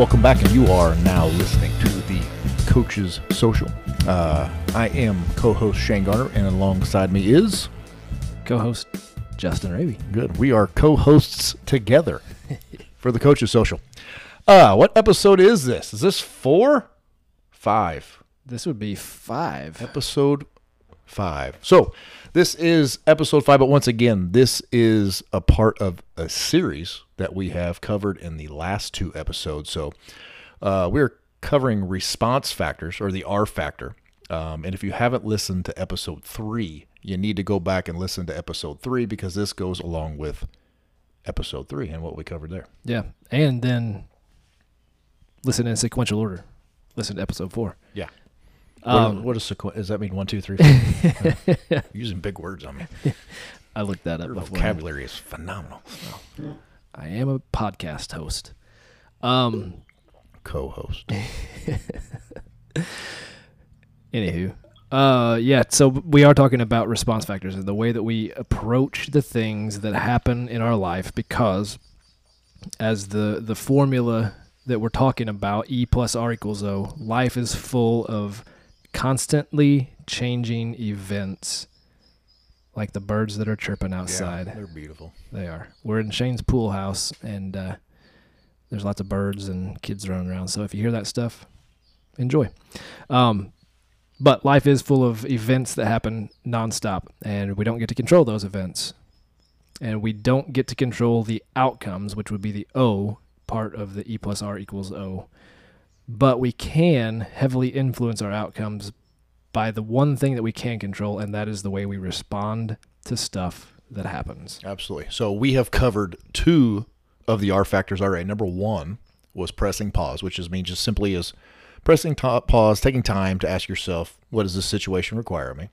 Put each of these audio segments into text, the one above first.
Welcome back, and you are now listening to the Coaches Social. Uh, I am co-host Shane Garner, and alongside me is co-host Justin Raby. good. We are co-hosts together for the Coaches Social. Uh, what episode is this? Is this four, five? This would be five. Episode five. So this is episode five, but once again, this is a part of a series that we have covered in the last two episodes. So uh, we're covering response factors or the R factor. Um, and if you haven't listened to episode three, you need to go back and listen to episode three because this goes along with episode three and what we covered there. Yeah, and then listen in sequential order. Listen to episode four. Yeah. Um, what, what is sequ- Does that mean one, two, three, four? Yeah. Using big words on me. I looked that up Your before. vocabulary is phenomenal. I am a podcast host. Um. Co-host. Anywho, uh, yeah. So we are talking about response factors and the way that we approach the things that happen in our life, because as the the formula that we're talking about, E plus R equals O, life is full of constantly changing events, like the birds that are chirping outside. Yeah, they're beautiful. They are. We're in Shane's pool house, and uh, there's lots of birds and kids running around. So if you hear that stuff, enjoy. Um, but life is full of events that happen nonstop, and we don't get to control those events. And we don't get to control the outcomes, which would be the O part of the E plus R equals O. But we can heavily influence our outcomes by the one thing that we can control, and that is the way we respond to stuff that happens. Absolutely. So we have covered two of the R factors already. Number one was pressing pause, which is means just simply is pressing ta pause, taking time to ask yourself, what does this situation require of me?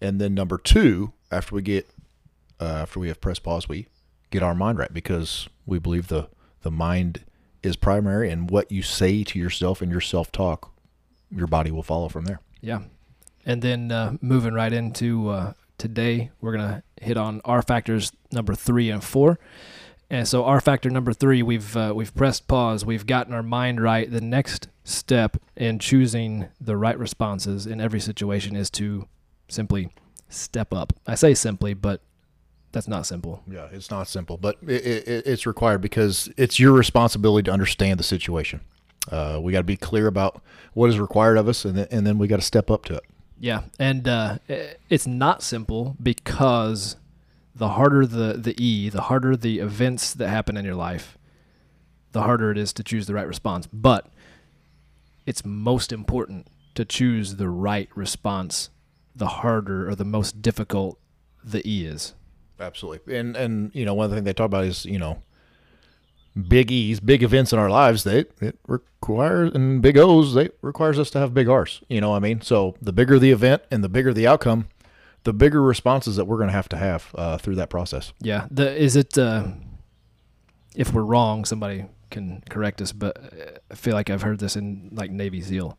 And then number two, after we get uh, after we have pressed pause, we get our mind right because we believe the the mind is primary, and what you say to yourself and your self talk, your body will follow from there. Yeah. And then uh, moving right into uh, today, we're going to hit on R factors number three and four. And so R factor number three, we've uh, we've pressed pause. We've gotten our mind right. The next step in choosing the right responses in every situation is to simply step up. I say simply, but that's not simple. Yeah, it's not simple, but it, it, it's required because it's your responsibility to understand the situation. Uh, we got to be clear about what is required of us, and then, and then we got to step up to it. Yeah, and uh, it's not simple because the harder the the E, the harder the events that happen in your life, the harder it is to choose the right response. But it's most important to choose the right response. The harder or the most difficult the E is. Absolutely, and and you know one things they talk about is you know big E's, big events in our lives. They it requires and big O's. They requires us to have big R's. You know what I mean? So the bigger the event and the bigger the outcome, the bigger responses that we're going to have to have uh, through that process. Yeah. The is it? Uh, if we're wrong, somebody can correct us. But uh, I feel like I've heard this in like Navy SEAL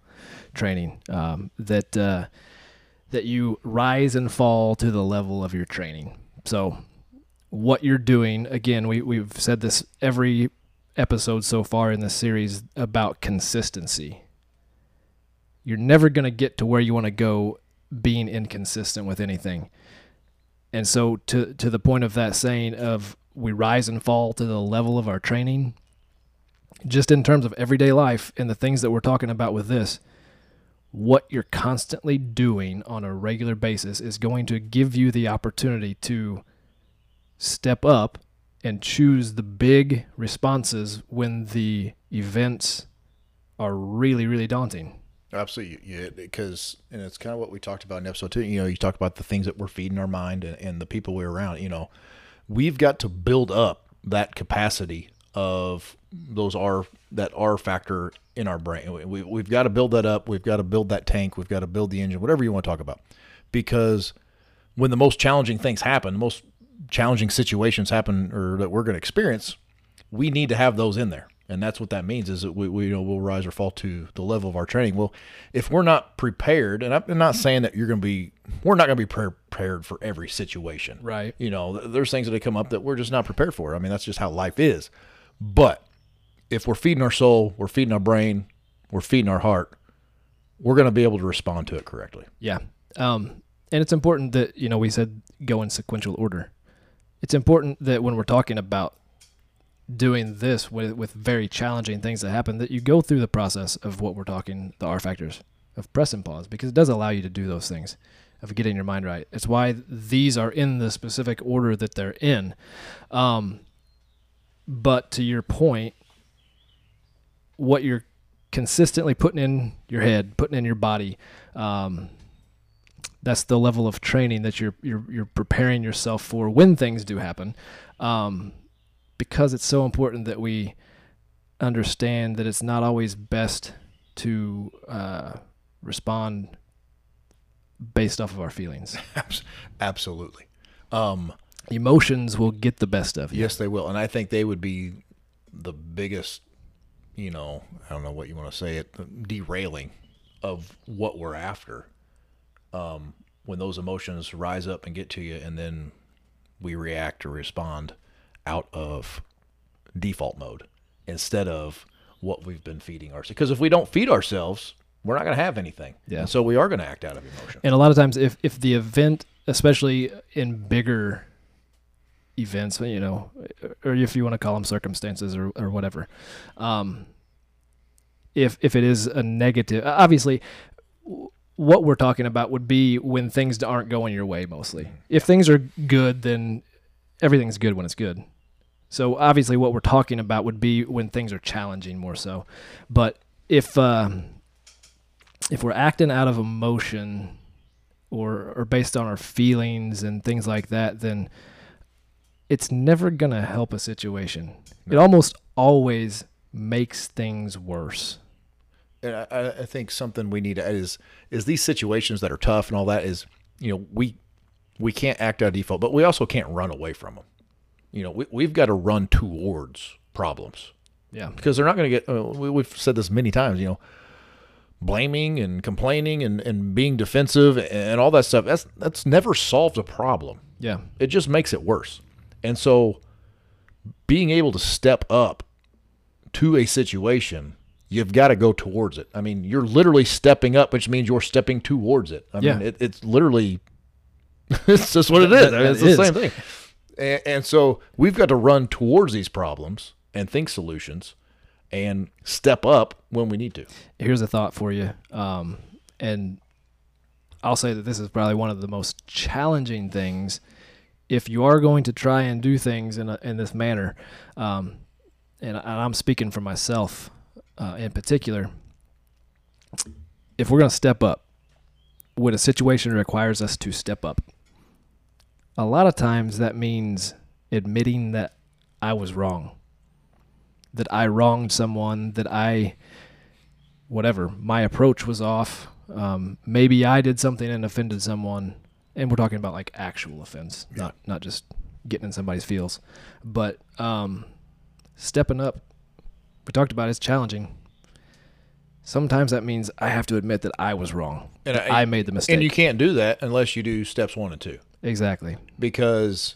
training um, that uh, that you rise and fall to the level of your training. So what you're doing again, we we've said this every episode so far in this series about consistency. You're never going to get to where you want to go being inconsistent with anything. And so to to the point of that saying of we rise and fall to the level of our training, just in terms of everyday life and the things that we're talking about with this, what you're constantly doing on a regular basis is going to give you the opportunity to step up and choose the big responses when the events are really really daunting. Absolutely, yeah, because and it's kind of what we talked about in episode two. You know, you talked about the things that we're feeding our mind and, and the people we're around. You know, we've got to build up that capacity of those R that R factor in our brain. We, we've got to build that up. We've got to build that tank. We've got to build the engine, whatever you want to talk about, because when the most challenging things happen, the most challenging situations happen, or that we're going to experience, we need to have those in there. And that's what that means is that we, we you know we'll rise or fall to the level of our training. Well, if we're not prepared, and I'm not saying that you're going to be, we're not going to be prepared for every situation. Right. You know, there's things that come up that we're just not prepared for. I mean, that's just how life is. But if we're feeding our soul, we're feeding our brain, we're feeding our heart, we're going to be able to respond to it correctly. Yeah. Um, and it's important that, you know, we said go in sequential order. It's important that when we're talking about doing this with, with very challenging things that happen, that you go through the process of what we're talking, the R factors of press and pause, because it does allow you to do those things of getting your mind right. It's why these are in the specific order that they're in. Um, but to your point, what you're consistently putting in your head, putting in your body, um, that's the level of training that you're you're you're preparing yourself for when things do happen, um, because it's so important that we understand that it's not always best to uh, respond based off of our feelings. Absolutely. Um, Emotions will get the best of you. yes, they will, and I think they would be the biggest. You know, I don't know what you want to say it derailing of what we're after. Um, when those emotions rise up and get to you, and then we react or respond out of default mode instead of what we've been feeding ourselves. Because if we don't feed ourselves, we're not going to have anything. Yeah. And so we are going to act out of emotion. And a lot of times, if if the event, especially in bigger events, you know, or if you want to call them circumstances or or whatever, um, if if it is a negative, obviously, what we're talking about would be when things aren't going your way. Mostly, if things are good, then everything's good when it's good. So obviously, what we're talking about would be when things are challenging more so. But if um, if we're acting out of emotion or or based on our feelings and things like that, then it's never gonna help a situation. It almost always makes things worse. And I- I, think something we need to add is is these situations that are tough and all that is you know we we can't act out of default, but we also can't run away from them. You know, we, we've got to run towards problems Yeah. because they're not going to get. Uh, we, we've said this many times. You know, blaming and complaining and, and being defensive and all that stuff. That's that's never solved a problem. Yeah. It just makes it worse. And so, being able to step up to a situation, you've got to go towards it. I mean, you're literally stepping up, which means you're stepping towards it. I Yeah. mean, it, it's literally, it's just what it is. I mean, it's that the is. same thing. And, and so, we've got to run towards these problems and think solutions and step up when we need to. Here's a thought for you. Um, and I'll say that this is probably one of the most challenging things if you are going to try and do things in a, in this manner. Um, and, and I'm speaking for myself uh, in particular. If we're going to step up, when a situation requires us to step up, a lot of times that means admitting that I was wrong, that I wronged someone, that I whatever my approach was off um, maybe i did something and offended someone and we're talking about like actual offense not not just getting in somebody's feels but um, stepping up we talked about is challenging sometimes that means i have to admit that i was wrong And I- I, made the mistake And you can't do that unless you do steps one and two exactly because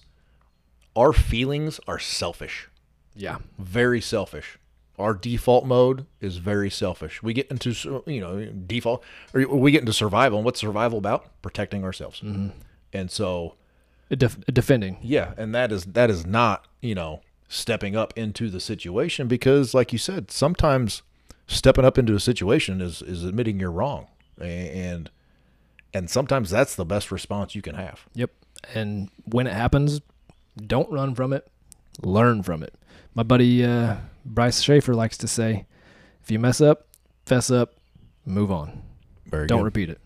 our feelings are selfish. yeah very selfish. Our default mode is very selfish. We get into you know default or we get into survival. And what's survival about? Protecting ourselves. Mm-hmm. And so Def- defending yeah, and that is that is not you know stepping up into the situation because like you said, sometimes stepping up into a situation is is admitting you're wrong, and and sometimes that's the best response you can have. Yep. And when it happens, don't run from it. Learn from it. My buddy uh, Bryce Schaefer likes to say, if you mess up, fess up, move on. Very Don't good. repeat it.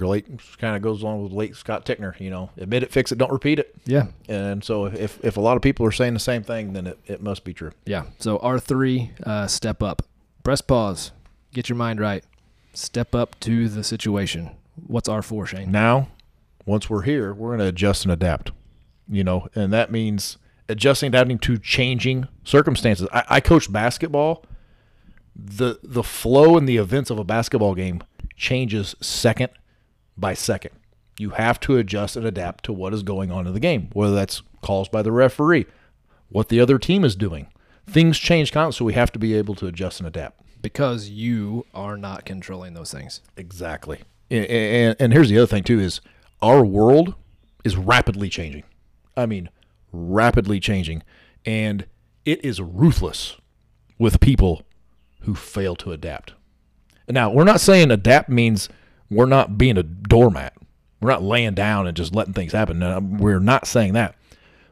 Relate kind of goes along with late Scott Tickner. You know, admit it, fix it, don't repeat it. Yeah. And so if, if a lot of people are saying the same thing, then it, it must be true. Yeah. So R3, uh, step up. Press pause. Get your mind right. Step up to the situation. What's R4, Shane? Now, once we're here, we're going to adjust and adapt, you know, and that means adjusting, adapting to changing circumstances. I, I coach basketball. The, the flow and the events of a basketball game changes second by second. You have to adjust and adapt to what is going on in the game, whether that's calls by the referee, what the other team is doing, things change constantly, so we have to be able to adjust and adapt. because you are not controlling those things. Exactly. And, and, and here's the other thing too is our world is rapidly changing. I mean, rapidly changing, and it is ruthless with people who fail to adapt. Now, we're not saying adapt means we're not being a doormat. We're not laying down and just letting things happen. No, we're not saying that.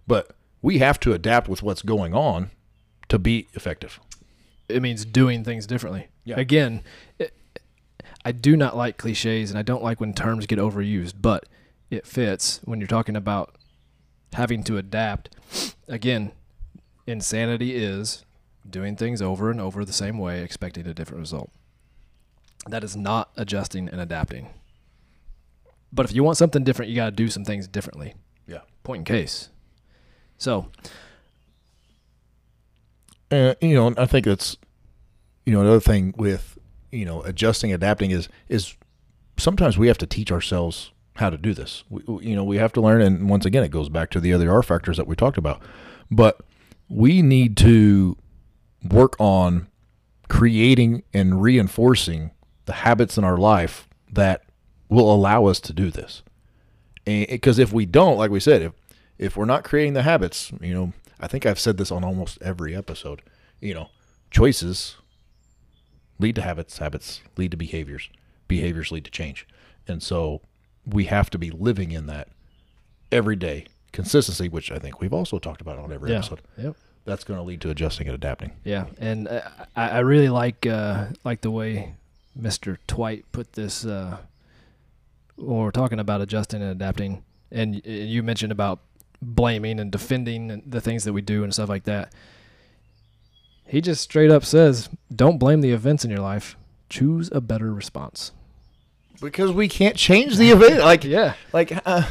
But we have to adapt with what's going on to be effective. It means doing things differently. Yeah. Again, it, I do not like cliches and I don't like when terms get overused, but it fits when you're talking about having to adapt. Again, insanity is doing things over and over the same way, expecting a different result. That is not adjusting and adapting. But if you want something different, you got to do some things differently. Yeah. Point in case. So, Uh, you know, I think that's you know another thing with you know adjusting, adapting is is sometimes we have to teach ourselves how to do this. We, we- you know, we have to learn, and once again, it goes back to the other R factors that we talked about. But we need to work on creating and reinforcing the habits in our life that will allow us to do this. Because if we don't, like we said, if if we're not creating the habits, you know, I think I've said this on almost every episode. You know, choices lead to habits, habits lead to behaviors, behaviors lead to change, and so we have to be living in that every day consistency, which I think we've also talked about on every yeah. episode. Yep. That's going to lead to adjusting and adapting. Yeah, and uh, I, I really like uh, like the way Mr. Kight put this uh, when we're talking about adjusting and adapting. And you mentioned about blaming and defending the things that we do and stuff like that. He just straight up says, "Don't blame the events in your life. Choose a better response." Because we can't change the event. Like, Yeah, like uh,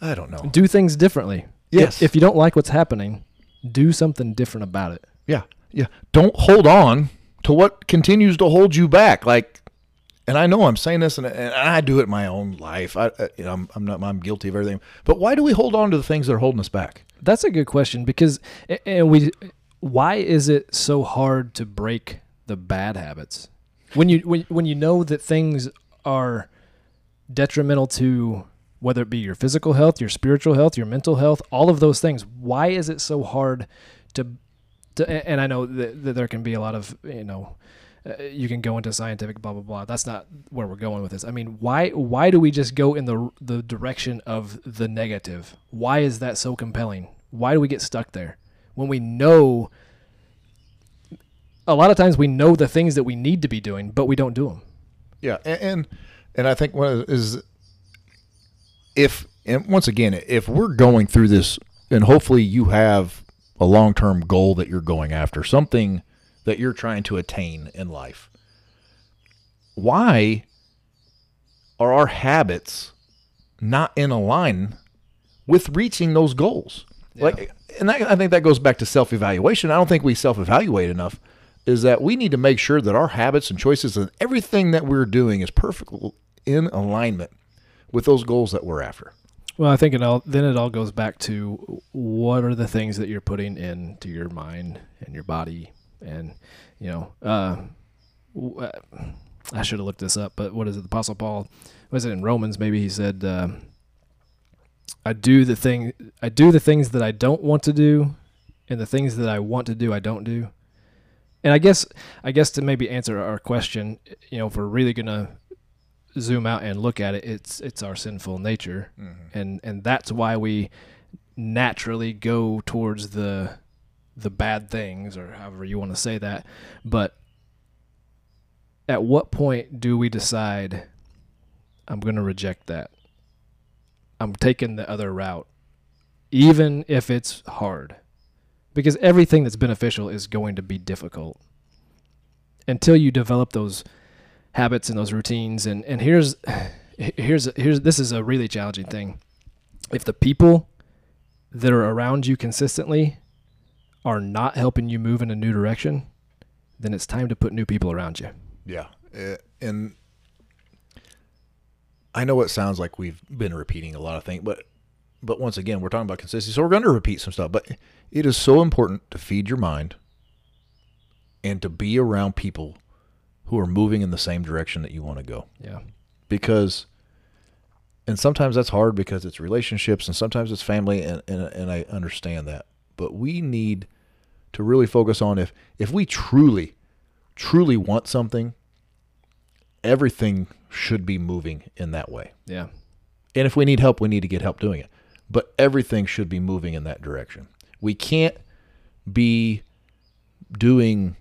I don't know. do things differently. Yes. If, if you don't like what's happening, do something different about it. Yeah, yeah. Don't hold on to what continues to hold you back. Like, and I know I'm saying this, and, and I do it in my own life. I, I you know, I'm, I'm not, I'm guilty of everything. But why do we hold on to the things that are holding us back? That's a good question because, and we, why is it so hard to break the bad habits when you when when you know that things are detrimental to whether it be your physical health, your spiritual health, your mental health, all of those things. Why is it so hard to, to and I know that, there can be a lot of you know. Uh, you can go into scientific blah blah blah. That's not where we're going with this. I mean, why why do we just go in the the direction of the negative? Why is that so compelling? Why do we get stuck there when we know? A lot of times we know the things that we need to be doing, but we don't do them. Yeah, and and, and I think one is if and once again, if we're going through this, and hopefully you have a long term goal that you're going after, something that you're trying to attain in life. Why are our habits not in line with reaching those goals? Like, and that, I think that goes back to self evaluation. I don't think we self evaluate enough. Is that we need to make sure that our habits and choices and everything that we're doing is perfectly in alignment with those goals that we're after. Well, I think it all then it all goes back to what are the things that you're putting into your mind and your body, and you know, uh, uh, I should have looked this up, but what is it? The Apostle Paul was it in Romans? Maybe he said, uh, "I do the thing, I do the things that I don't want to do, and the things that I want to do, I don't do." And I guess, I guess to maybe answer our question, you know, if we're really gonna zoom out and look at it, it's it's our sinful nature, mm-hmm. and and that's why we naturally go towards the the bad things, or however you want to say that. But at what point do we decide I'm going to reject that? I'm taking the other route, even if it's hard, because everything that's beneficial is going to be difficult until you develop those habits and those routines. And and here's here's here's this is a really challenging thing. If the people that are around you consistently are not helping you move in a new direction then it's time to put new people around you. Yeah, uh, and I know it sounds like we've been repeating a lot of things, but but once again, we're talking about consistency, so we're going to repeat some stuff. But it is so important to feed your mind and to be around people who are moving in the same direction that you want to go. Yeah. Because, and sometimes that's hard because it's relationships and sometimes it's family, and, and, and I understand that. But we need to really focus on if, if we truly, truly want something, everything should be moving in that way. Yeah. And if we need help, we need to get help doing it. But everything should be moving in that direction. We can't be doing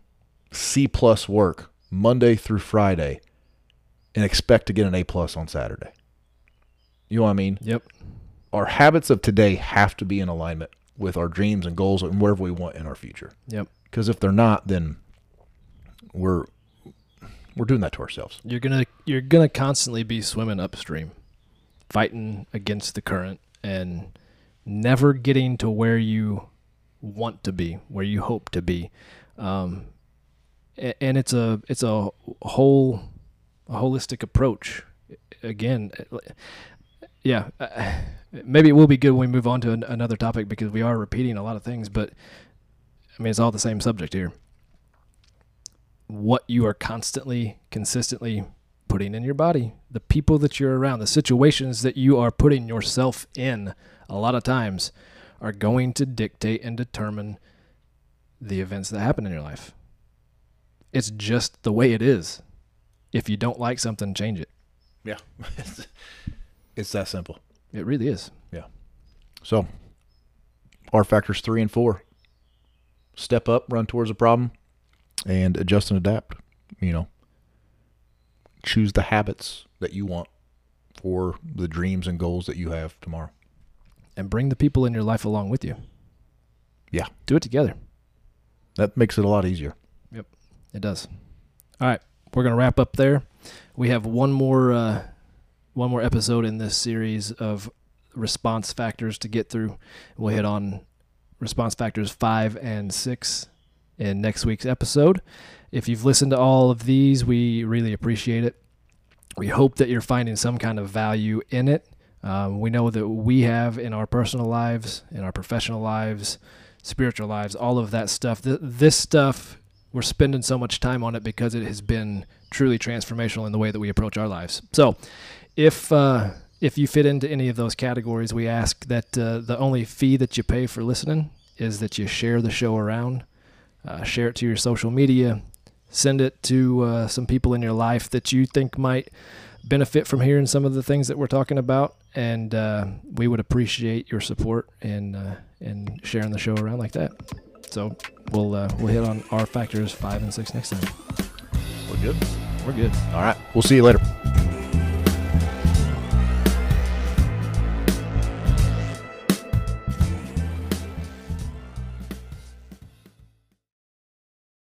C plus work Monday through Friday and expect to get an A plus on Saturday. You know what I mean? Yep. Our habits of today have to be in alignment with our dreams and goals and wherever we want in our future. Yep. Because if they're not, then we're we're doing that to ourselves. You're gonna you're gonna constantly be swimming upstream, fighting against the current, and never getting to where you want to be, where you hope to be. Um, and it's a it's a whole a holistic approach. Again, yeah, maybe it will be good when we move on to an, another topic because we are repeating a lot of things, but I mean it's all the same subject here. What you are constantly, consistently putting in your body, the people that you're around, the situations that you are putting yourself in, a lot of times are going to dictate and determine the events that happen in your life. It's just the way it is. If you don't like something, change it. Yeah. it's that simple. It really is. Yeah. So, R factors three and four step up, run towards a problem, and adjust and adapt. You know, choose the habits that you want for the dreams and goals that you have tomorrow. And bring the people in your life along with you. Yeah. Do it together. That makes it a lot easier. It does. All right, we're gonna wrap up there. We have one more uh, one more episode in this series of response factors to get through. We'll hit on response factors five and six in next week's episode. If you've listened to all of these, we really appreciate it. We hope that you're finding some kind of value in it. Um, we know that we have in our personal lives, in our professional lives, spiritual lives, all of that stuff. Th- this stuff we're spending so much time on it because it has been truly transformational in the way that we approach our lives. So, if uh, if you fit into any of those categories, we ask that uh, the only fee that you pay for listening is that you share the show around, uh, share it to your social media, send it to uh, some people in your life that you think might benefit from hearing some of the things that we're talking about, and uh, we would appreciate your support in uh, in sharing the show around like that. So we'll uh, we'll hit on R factors five and six next time. We're good. We're good. All right. We'll see you later.